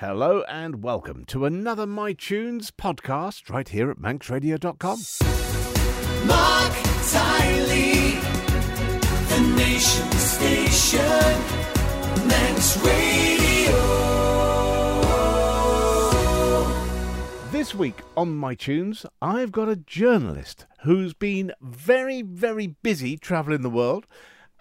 Hello and welcome to another MiTunes podcast right here at manxradio.com. Marc Tyley, the nation station, Manx Radio. This week on MiTunes, I've got a journalist who's been very, very busy travelling the world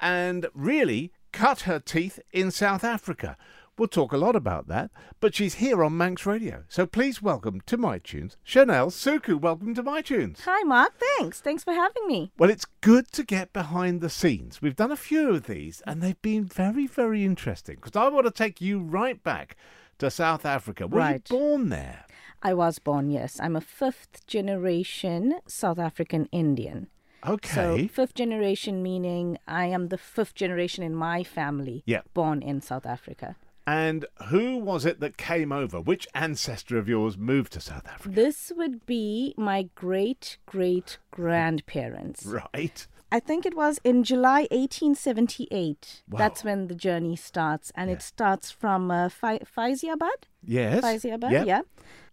and really cut her teeth in South Africa. We'll talk a lot about that, but she's here on Manx Radio. So please welcome to My Tunes, Chanelle Sukhoo. Welcome to MiTunes. Hi, Marc. Thanks. Thanks for having me. Well, it's good to get behind the scenes. We've done a few of these, and they've been very, very interesting because I want to take you right back to South Africa. Were Right. you born there? I was born, yes. I'm a fifth generation South African Indian. Okay. So, fifth generation meaning I am the fifth generation in my family Yeah. born in South Africa. And who was it that came over? Which ancestor of yours moved to South Africa? This would be my great great grandparents. Right. I think it was in July 1878. Wow. That's when the journey starts, and Yeah. it starts from uh, Faiziabad. Yes. Faiziabad, Yep. yeah.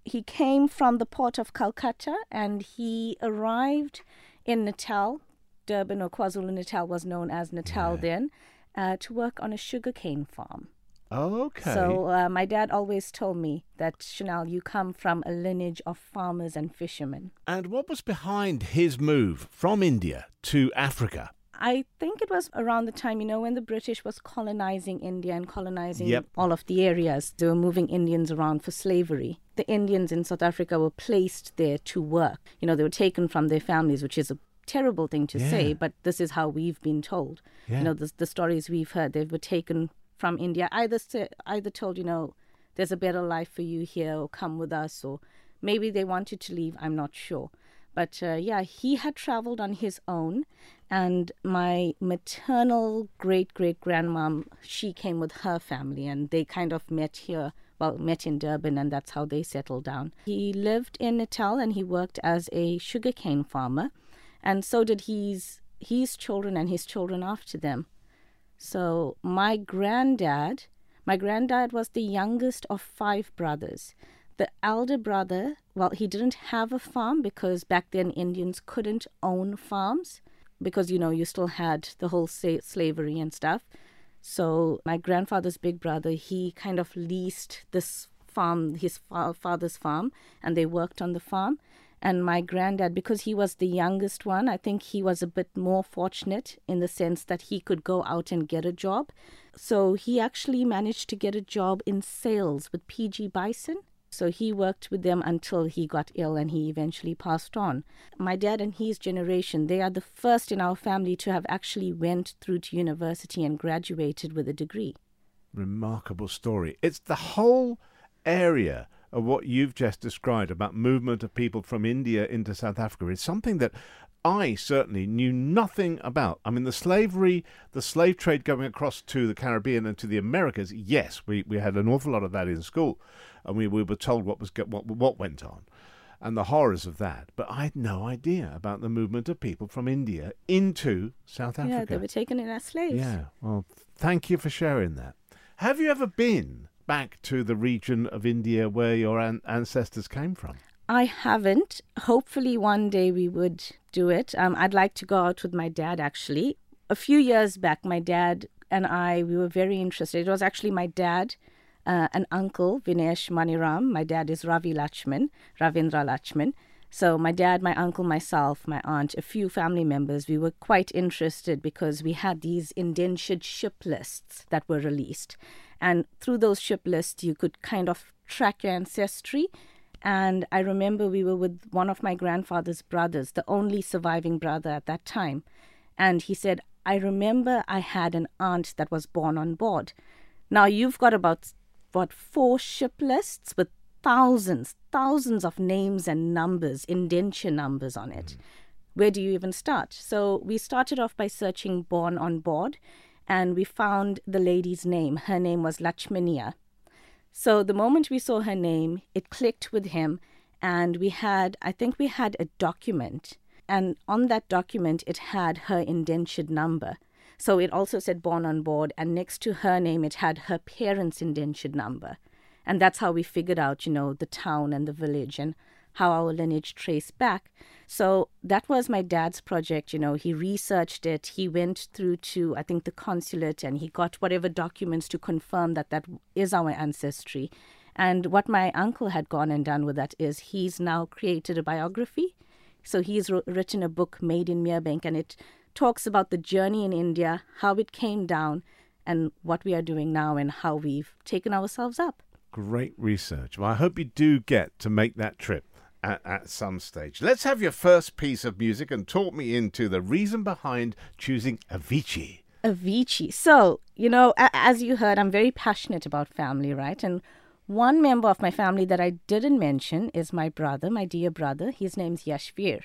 He came from the port of Calcutta and he arrived in Natal. Durban or KwaZulu Natal was known as Natal Yeah. then, uh, to work on a sugarcane farm. Okay. So uh, my dad always told me that Chanelle, you come from a lineage of farmers and fishermen. and what was behind his move from India to Africa? I think it was around the time, you know, when the British was colonizing India and colonizing Yep. all of the areas. They were moving Indians around for slavery. The Indians in South Africa were placed there to work. You know, they were taken from their families, which is a terrible thing to Yeah. say, but this is how we've been told. Yeah. You know, the, the stories we've heard, they were taken from India, either either told, you know, there's a better life for you here, or come with us, or maybe they wanted to leave. I'm not sure. But uh, yeah, he had traveled on his own, and my maternal great great grandmom, she came with her family, and they kind of met here. Well, met in Durban, and that's how they settled down. He lived in Natal, and he worked as a sugarcane farmer, and so did his his children and his children after them. So my granddad, my granddad was the youngest of five brothers. The elder brother, well, he didn't have a farm because back then Indians couldn't own farms because you know you still had the whole slavery and stuff. So my grandfather's big brother, he kind of leased this farm, his fa- father's farm, and they worked on the farm. And my granddad, because he was the youngest one, I think he was a bit more fortunate in the sense that he could go out and get a job. So he actually managed to get a job in sales with PG Bison. So he worked with them until he got ill and he eventually passed on. My dad and his generation, they are the first in our family to have actually went through to university and graduated with a degree. Remarkable story. It's the whole area of what you've just described about movement of people from India into South Africa is something that I certainly knew nothing about. I mean, the slavery, the slave trade going across to the Caribbean and to the Americas. Yes, we, we had an awful lot of that in school, and we, we were told what was what what went on, and the horrors of that. But I had no idea about the movement of people from India into South Africa. Yeah, they were taken in as slaves. Yeah, well, thank you for sharing that. Have you ever been back to the region of India where your an- ancestors came from? I haven't. Hopefully, one day we would do it. Um, I'd like to go out with my dad actually. A few years back, my dad and I, we were very interested. It was actually my dad, uh, an uncle, Vinesh Maniram. My dad is Ravi Lachman, Ravindra Lachman. So, my dad, my uncle, myself, my aunt, a few family members, we were quite interested because we had these indentured ship lists that were released. And through those ship lists, you could kind of track your ancestry. And I remember we were with one of my grandfather's brothers, the only surviving brother at that time. And he said, I remember I had an aunt that was born on board. Now you've got about what four ship lists with thousands, thousands of names and numbers, indenture numbers on it. Mm-hmm. Where do you even start? So we started off by searching born on board and we found the lady's name. Her name was Lachmania. So the moment we saw her name, it clicked with him, and we had, I think we had a document, and on that document, it had her indentured number. So it also said born on board, and next to her name, it had her parents' indentured number. And that's how we figured out, you know, the town and the village and how our lineage traced back. So that was my dad's project. You know, he researched it. He went through to, I think, the consulate and he got whatever documents to confirm that that is our ancestry. And what my uncle had gone and done with that is he's now created a biography. So he's wr- written a book, Made in Merebank, and it talks about the journey in India, how it came down, and what we are doing now, and how we've taken ourselves up. Great research. Well, I hope you do get to make that trip at, at some stage. Let's have your first piece of music and talk me into the reason behind choosing Avicii. Avicii. So, you know, as you heard, I'm very passionate about family, right? And one member of my family that I didn't mention is my brother, my dear brother. His name's Yashvir.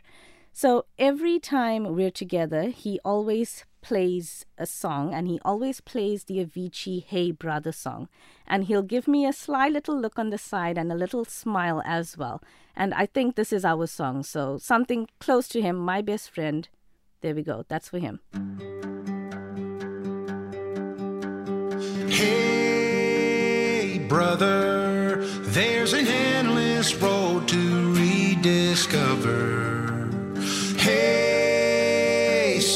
So every time we're together, he always plays a song and he always plays the Avicii Hey Brother song. And he'll give me a sly little look on the side and a little smile as well. And I think this is our song. So something close to him, my best friend. There we go. That's for him. Hey, brother, there's an endless road to rediscover.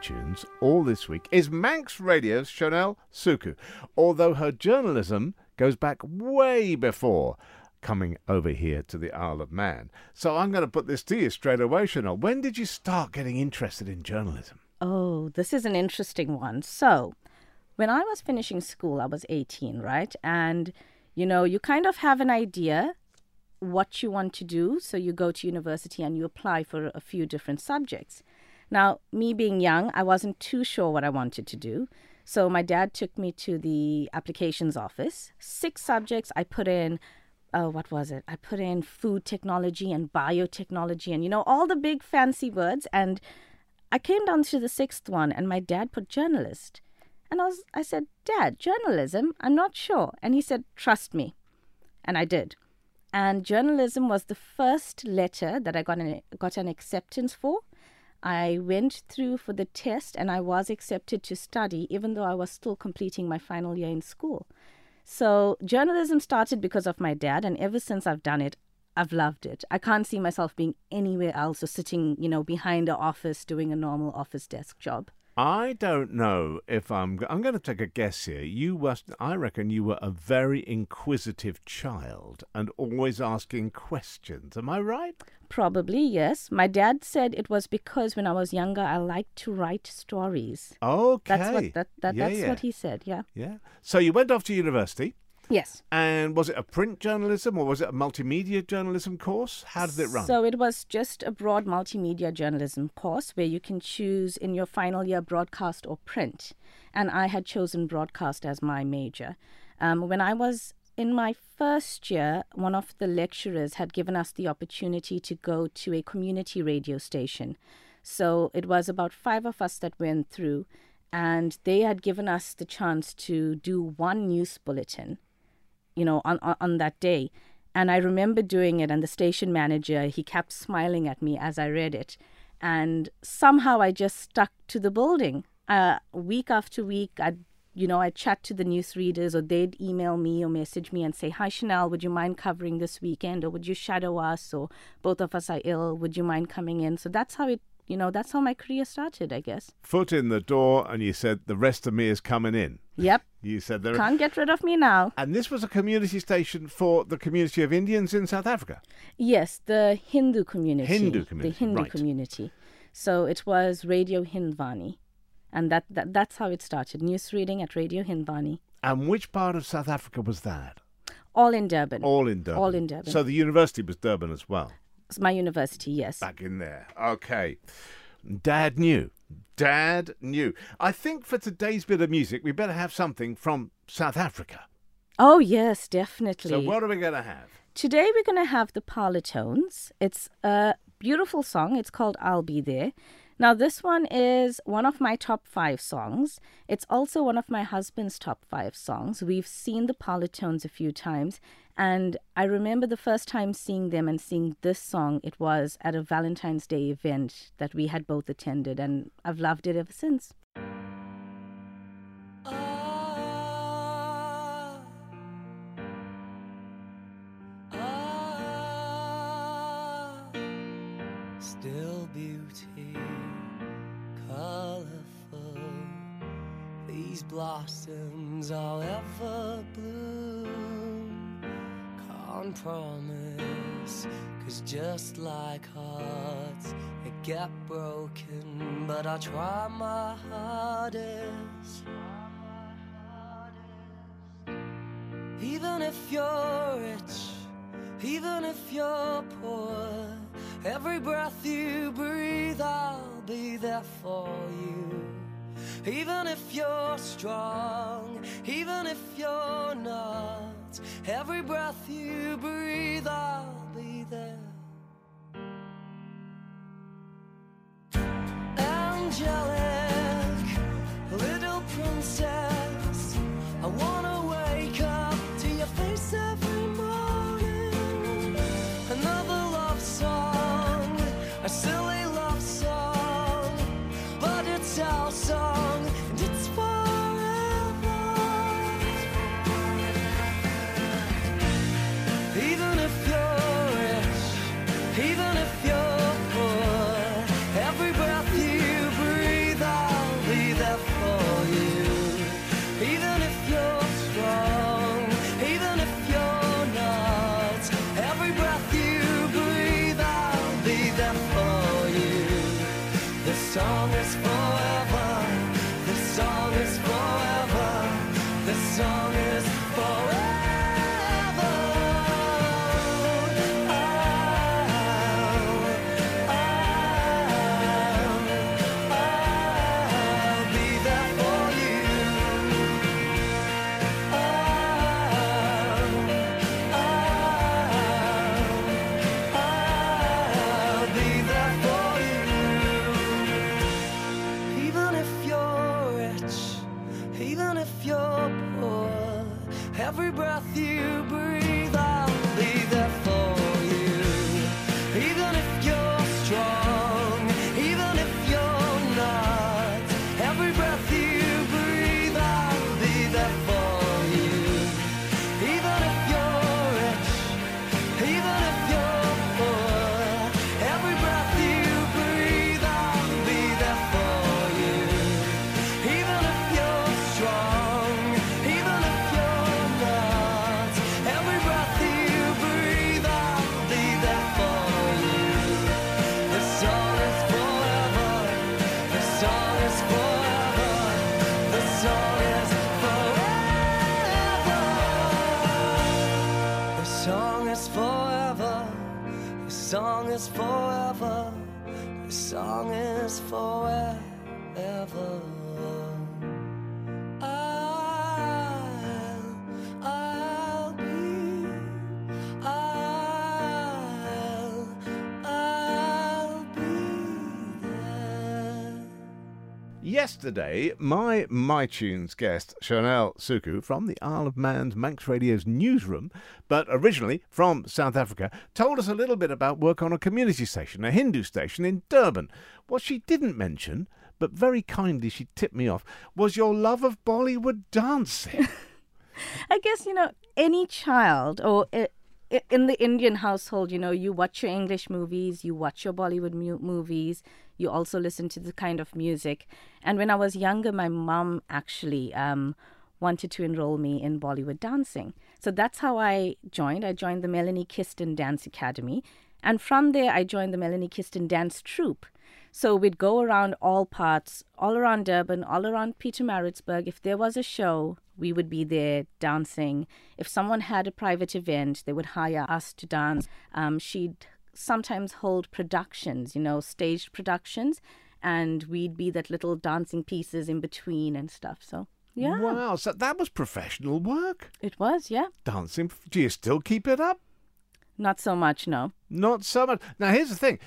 guest on MiTunes all this week is Manx Radio's Chanelle Sukhoo, although her journalism goes back way before coming over here to the Isle of Man. So I'm going to put this to you straight away, Chanelle. When did you start getting interested in journalism? Oh, this is an interesting one. So, when I was finishing school, I was 18, right? And, you know, you kind of have an idea what you want to do. So, you go to university and you apply for a few different subjects. Now, me being young, I wasn't too sure what I wanted to do. So, my dad took me to the applications office. Six subjects I put in. Uh, what was it? I put in food technology and biotechnology and, you know, all the big fancy words. And I came down to the sixth one, and my dad put journalist. And I was, I said, Dad, journalism? I'm not sure. And he said, Trust me. And I did. And journalism was the first letter that I got an, got an acceptance for. I went through for the test and I was accepted to study, even though I was still completing my final year in school. So, journalism started because of my dad, and ever since I've done it, I've loved it. I can't see myself being anywhere else or sitting, you know, behind an office doing a normal office desk job. I don't know if I'm. I'm going to take a guess here. You were. I reckon you were a very inquisitive child and always asking questions. Am I right? Probably, yes. My dad said it was because when I was younger, I liked to write stories. Okay. That's what that, that Yeah, that's yeah. what he said. Yeah. Yeah. So you went off to university, Yes. and was it a print journalism or was it a multimedia journalism course? How did it run? So it was just a broad multimedia journalism course where you can choose in your final year broadcast or print. And I had chosen broadcast as my major. Um, when I was in my first year, one of the lecturers had given us the opportunity to go to a community radio station. So it was about five of us that went through, and they had given us the chance to do one news bulletin you know, on, on, on that day. And I remember doing it, and the station manager, he kept smiling at me as I read it. And somehow I just stuck to the building. Uh, week after week, I'd, you know, I'd chat to the newsreaders, or they'd email me or message me and say, Hi, Chanelle, would you mind covering this weekend? Or would you shadow us? Or both of us are ill. Would you mind coming in? So that's how it, you know, that's how my career started, I guess. Foot in the door, and you said the rest of me is coming in. Yep. You said there. Can't get rid of me now. And this was a community station for the community of Indians in South Africa. Yes, the Hindu community. Hindu community, The Hindu right. community. So it was Radio Hindvani. And that, that that's how it started. News reading at Radio Hindvani. And which part of South Africa was that? All in Durban. All in Durban. All in Durban. So the university was Durban as well. It's my university, yes. Back in there. Okay. Dad knew. Dad knew. I think for today's bit of music, we better have something from South Africa. Oh, yes, definitely. So what are we going to have? Today we're going to have the Parlotones. It's a beautiful song. It's called I'll Be There. Now, this one is one of my top five songs. It's also one of my husband's top five songs. We've seen the Parlotones a few times, and I remember the first time seeing them and seeing this song, it was at a Valentine's Day event that we had both attended, and I've loved it ever since. Blossoms are ever bloom. Can't promise, cause just like hearts, they get broken. But I try my hardest. Even if you're rich, even if you're poor, every breath you breathe, I'll be there for you. Even if you're strong, even if you're not, every breath you breathe, I'll be there. Angelic, song is forever. This song is forever. Yesterday, my MiTunes guest, Chanelle Sukhoo, from the Isle of Man's Manx Radio's newsroom, but originally from South Africa, told us a little bit about work on a community station, a Hindu station in Durban. What she didn't mention, but very kindly she tipped me off, was your love of Bollywood dancing. I guess, you know, any child or i- in the Indian household, you know, you watch your English movies, you watch your Bollywood mu- movies, you also listen to the kind of music. And when I was younger, my mom actually um, wanted to enroll me in Bollywood dancing. So that's how I joined. I joined the Melanie Kiston Dance Academy. And from there, I joined the Melanie Kiston Dance Troupe. So we'd go around all parts, all around Durban, all around Pietermaritzburg. If there was a show, we would be there dancing. If someone had a private event, they would hire us to dance. Um, she'd sometimes hold productions, you know, staged productions, and we'd be that little dancing pieces in between and stuff. So, yeah, Wow, so that was professional work. it was, yeah. Dancing. Do you still keep it up? Not so much, no. Not so much. Now, here's the thing.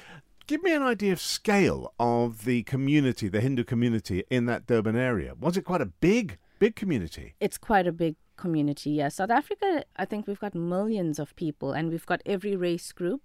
Give me an idea of scale of the community, the Hindu community in that Durban area. Was it quite a big, big community? It's quite a big community. Yeah, South Africa. I think we've got millions of people, and we've got every race group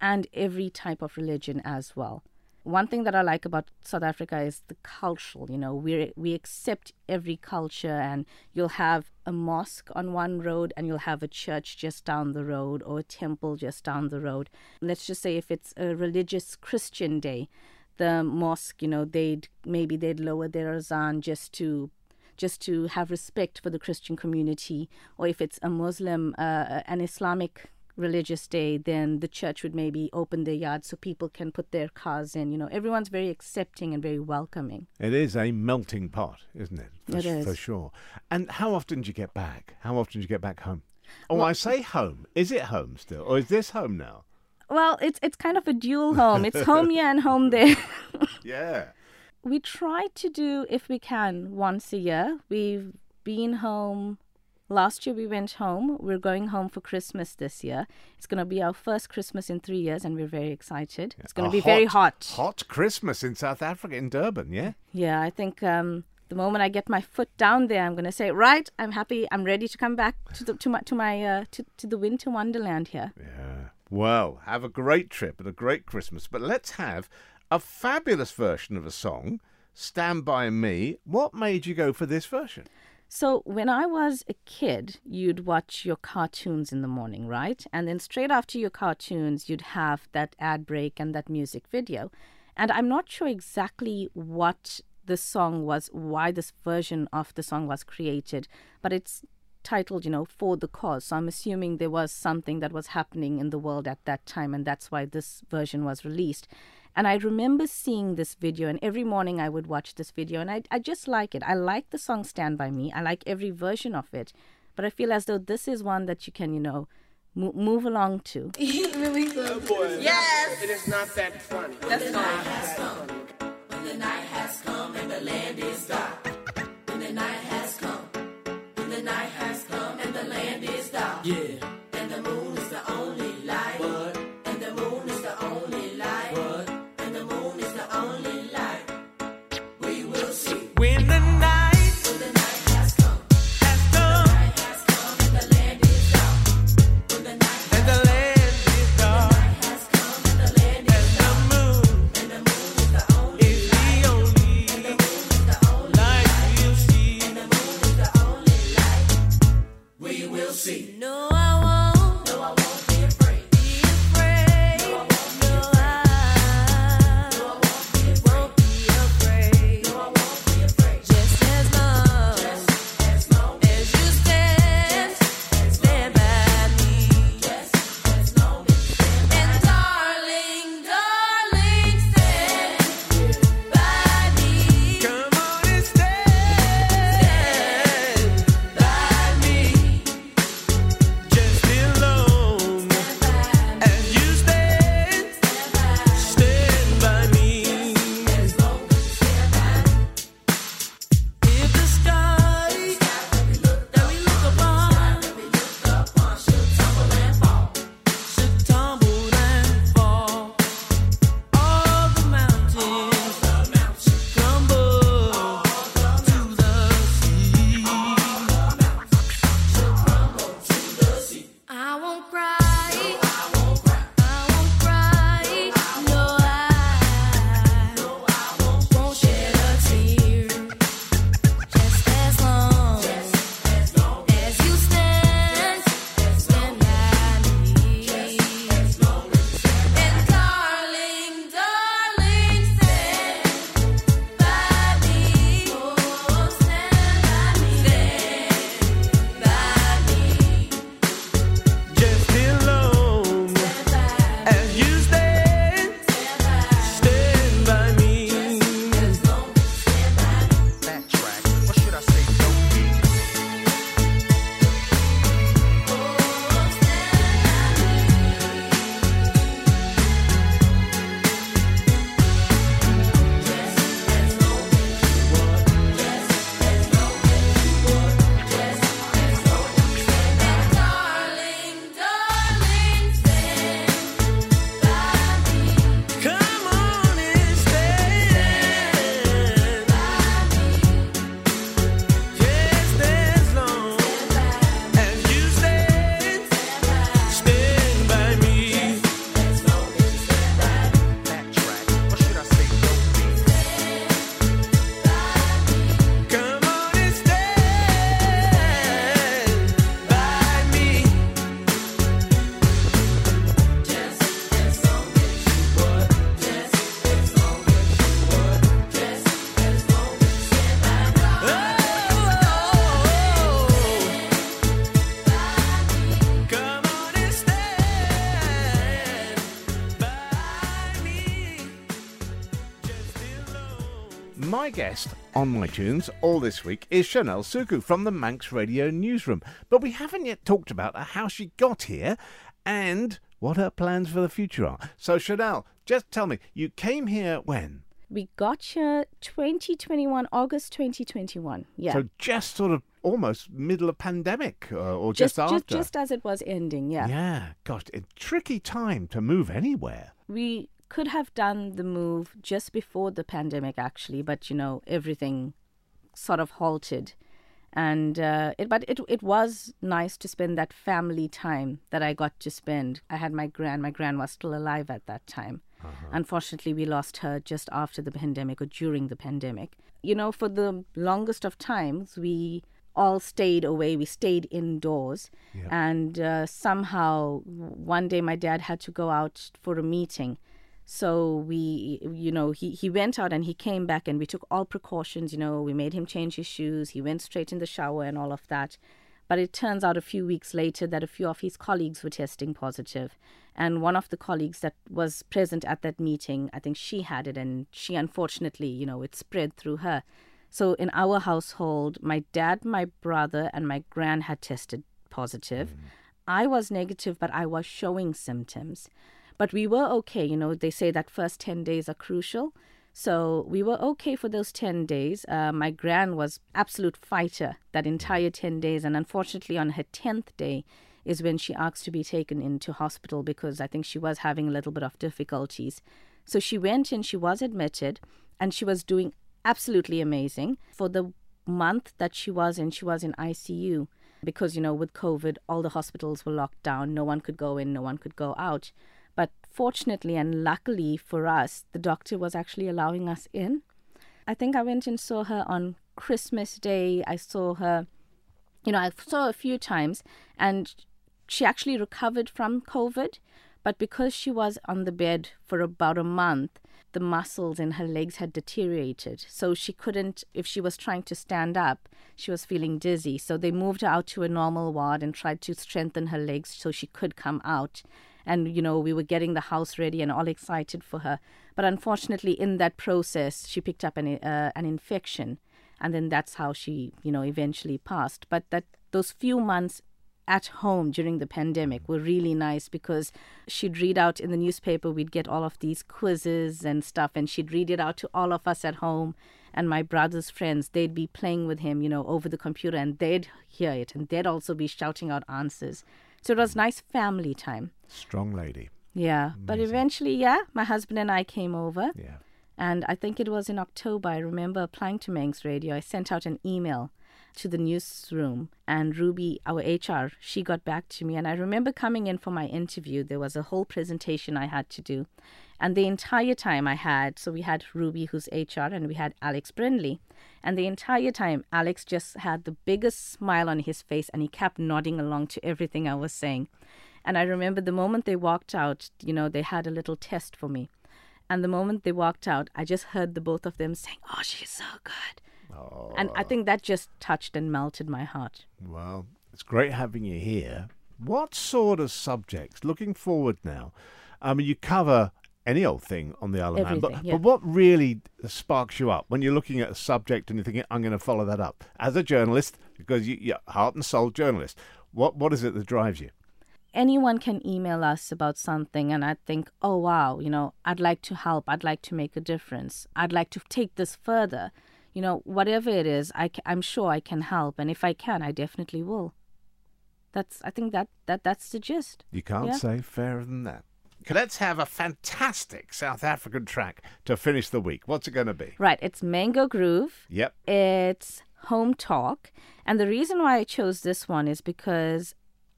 and every type of religion as well. One thing that I like about South Africa is the cultural. You know, we we accept every culture, and you'll have a mosque on one road, and you'll have a church just down the road, or a temple just down the road. Let's just say if it's a religious Christian day, the mosque, you know, they'd maybe they'd lower their azan just to just to have respect for the Christian community, or if it's a Muslim, uh, an Islamic religious day, then the church would maybe open their yard so people can put their cars in. You know, everyone's very accepting and very welcoming. It is a melting pot, isn't it? For, It is. For sure. And how often do you get back? How often do you get back home? Oh, I say home. Is it home still? Or is this home now? Well, it's it's kind of a dual home. It's home here and home there. Yeah. we try to do if we can once a year. We've been home. Last year we went home. We're going home for Christmas this year. It's going to be our first Christmas in three years, and we're very excited. It's going to be very hot. Hot Christmas in South Africa, in Durban, yeah? Yeah, I think um, the moment I get my foot down there, I'm going to say, right, I'm happy. I'm ready to come back to the to my to my uh, to, to the winter wonderland here. Yeah. Well, have a great trip and a great Christmas. But let's have a fabulous version of a song, Stand By Me. What made you go for this version? So when I was a kid, you'd watch your cartoons in the morning, right? And then straight after your cartoons, you'd have that ad break and that music video. And I'm not sure exactly what the song was, why this version of the song was created, but it's titled, you know, For the Cause. So I'm assuming there was something that was happening in the world at that time, and that's why this version was released. And I remember seeing this video, and every morning I would watch this video, and I, I just like it. I like the song Stand By Me. I like every version of it. But I feel as though this is one that you can, you know, mo- move along to. really good. Oh, yes. It is not that funny. That's fine. When My guest on MiTunes all this week is Chanelle Sukhoo from the Manx Radio Newsroom. But we haven't yet talked about how she got here and what her plans for the future are. So, Chanelle, just tell me, you came here when? We got here 2021, August 2021. Yeah. So, just sort of almost middle of pandemic uh, or just, just, just, after? just as it was ending, yeah. Yeah, gosh, a tricky time to move anywhere. We could have done the move just before the pandemic, actually, but you know, everything sort of halted. And uh, it, but it it was nice to spend that family time that I got to spend. I had my grand, my grand was still alive at that time. Unfortunately, we lost her just after the pandemic or during the pandemic. You know, for the longest of times, we all stayed away. We stayed indoors, and uh, somehow one day my dad had to go out for a meeting. So we, you know, he, he went out and he came back and we took all precautions, you know, we made him change his shoes. He went straight in the shower and all of that. But it turns out a few weeks later that a few of his colleagues were testing positive. And one of the colleagues that was present at that meeting, I think she had it, and she unfortunately, you know, it spread through her. So in our household, my dad, my brother, and my gran had tested positive. Mm. I was negative, but I was showing symptoms. But we were okay. You know, they say that first 10 days are crucial. So we were okay for those 10 days. Uh, my gran was absolute fighter that entire 10 days. And unfortunately, on her 10th day is when she asked to be taken into hospital because I think she was having a little bit of difficulties. So she went in, she was admitted, and she was doing absolutely amazing. For the month that she was in, she was in ICU because, you know, with COVID, all the hospitals were locked down. No one could go in, no one could go out. Fortunately and luckily for us, the doctor was actually allowing us in. I think I went and saw her on Christmas Day. I saw her, you know, I saw her a few times and she actually recovered from COVID. But because she was on the bed for about a month, the muscles in her legs had deteriorated. So she couldn't, if she was trying to stand up, she was feeling dizzy. So they moved her out to a normal ward and tried to strengthen her legs so she could come out. And, you know, we were getting the house ready and all excited for her. But unfortunately, in that process, she picked up an, uh, an infection. And then that's how she, you know, eventually passed. But that those few months at home during the pandemic were really nice because she'd read out in the newspaper we'd get all of these quizzes and stuff and she'd read it out to all of us at home and my brother's friends they'd be playing with him you know over the computer and they'd hear it and they'd also be shouting out answers so it was nice family time Strong lady. yeah but eventually yeah my husband and i came over Yeah. and I think it was in October. I remember applying to Manx Radio. I sent out an email to the newsroom, and Ruby, our HR, she got back to me. And I remember coming in for my interview. There was a whole presentation I had to do. And the entire time I had, so we had Ruby, who's HR, and we had Alex Brindley. And the entire time, Alex just had the biggest smile on his face, and he kept nodding along to everything I was saying. And I remember the moment they walked out, you know, they had a little test for me. And the moment they walked out, I just heard the both of them saying, Oh, she's so good. And I think that just touched and melted my heart. Well, it's great having you here. What sort of subjects, looking forward now? I mean, you cover any old thing on the Isle of Man, but, yeah. but what really sparks you up when you're looking at a subject and you're thinking, I'm going to follow that up? As a journalist, because you, you're heart and soul journalist, what, what is it that drives you? Anyone can email us about something, and I think, oh, wow, you know, I'd like to help. I'd like to make a difference. I'd like to take this further. You know, whatever it is, I ca- I'm sure I can help. And if I can, I definitely will. That's, I think that, that that's the gist. You can't Yeah. say fairer than that. Let's have a fantastic South African track to finish the week. What's it going to be? Right, it's Mango Groove. Yep. It's home talk. And the reason why I chose this one is because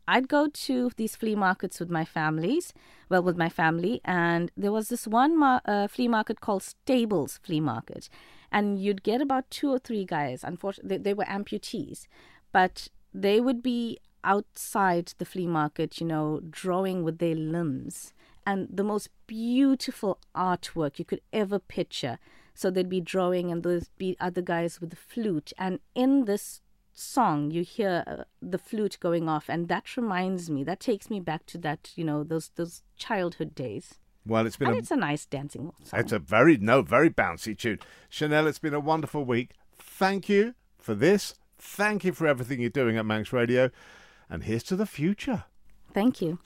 I'd go to these flea markets with my families, well, with my family, and there was this one mar- uh, flea market called Stables Flea Market. And you'd get about two or three guys, unfortunately, they, they were amputees, but they would be outside the flea market, you know, drawing with their limbs. And the most beautiful artwork you could ever picture. So they'd be drawing, and there'd be other guys with the flute. And in this song, you hear uh, the flute going off, and that reminds me. That takes me back to that, you know, those those childhood days. Well, it's been And a it's a nice dancing song. It's a very no, very bouncy tune. Chanelle, it's been a wonderful week. Thank you for this. Thank you for everything you're doing at Manx Radio. And here's to the future. Thank you.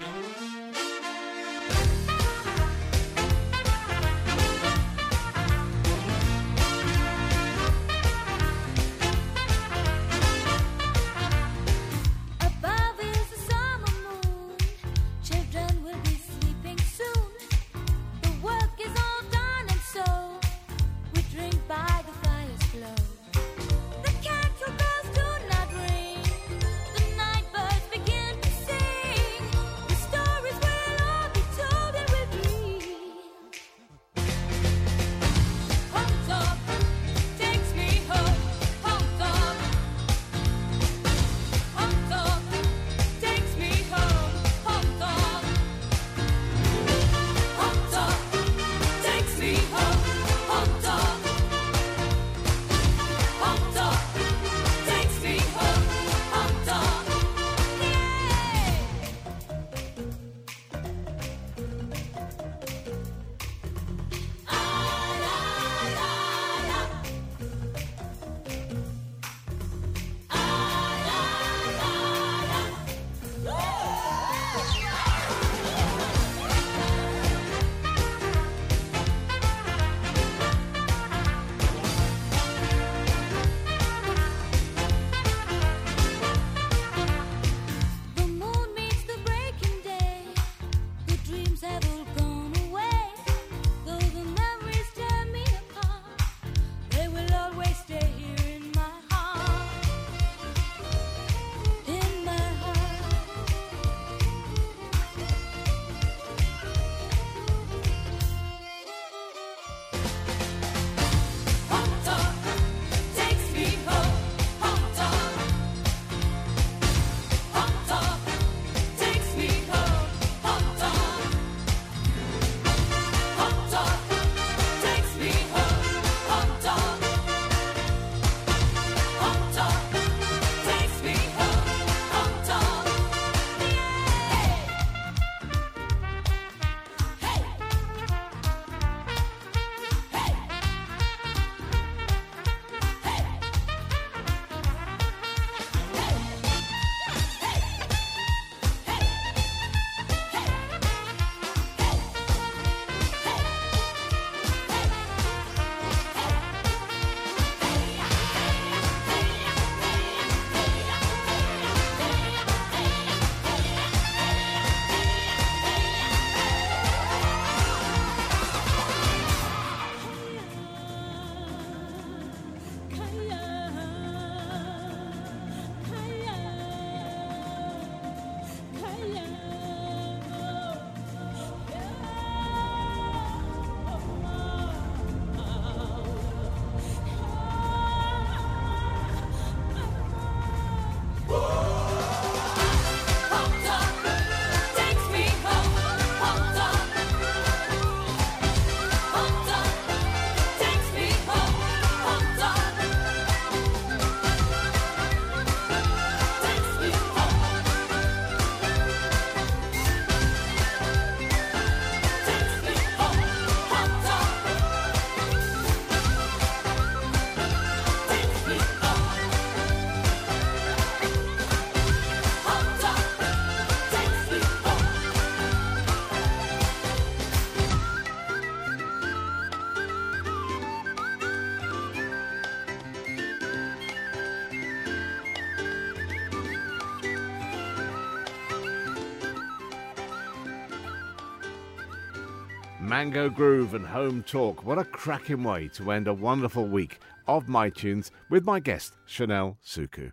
Mango Groove and Home Talk. What a cracking way to end a wonderful week of MiTunes with my guest, Chanelle Sukhoo.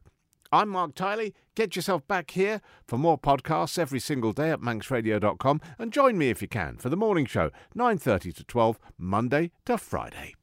I'm Marc Tyley. Get yourself back here for more podcasts every single day at manxradio.com and join me if you can for the morning show, 9.30 to 12, Monday to Friday.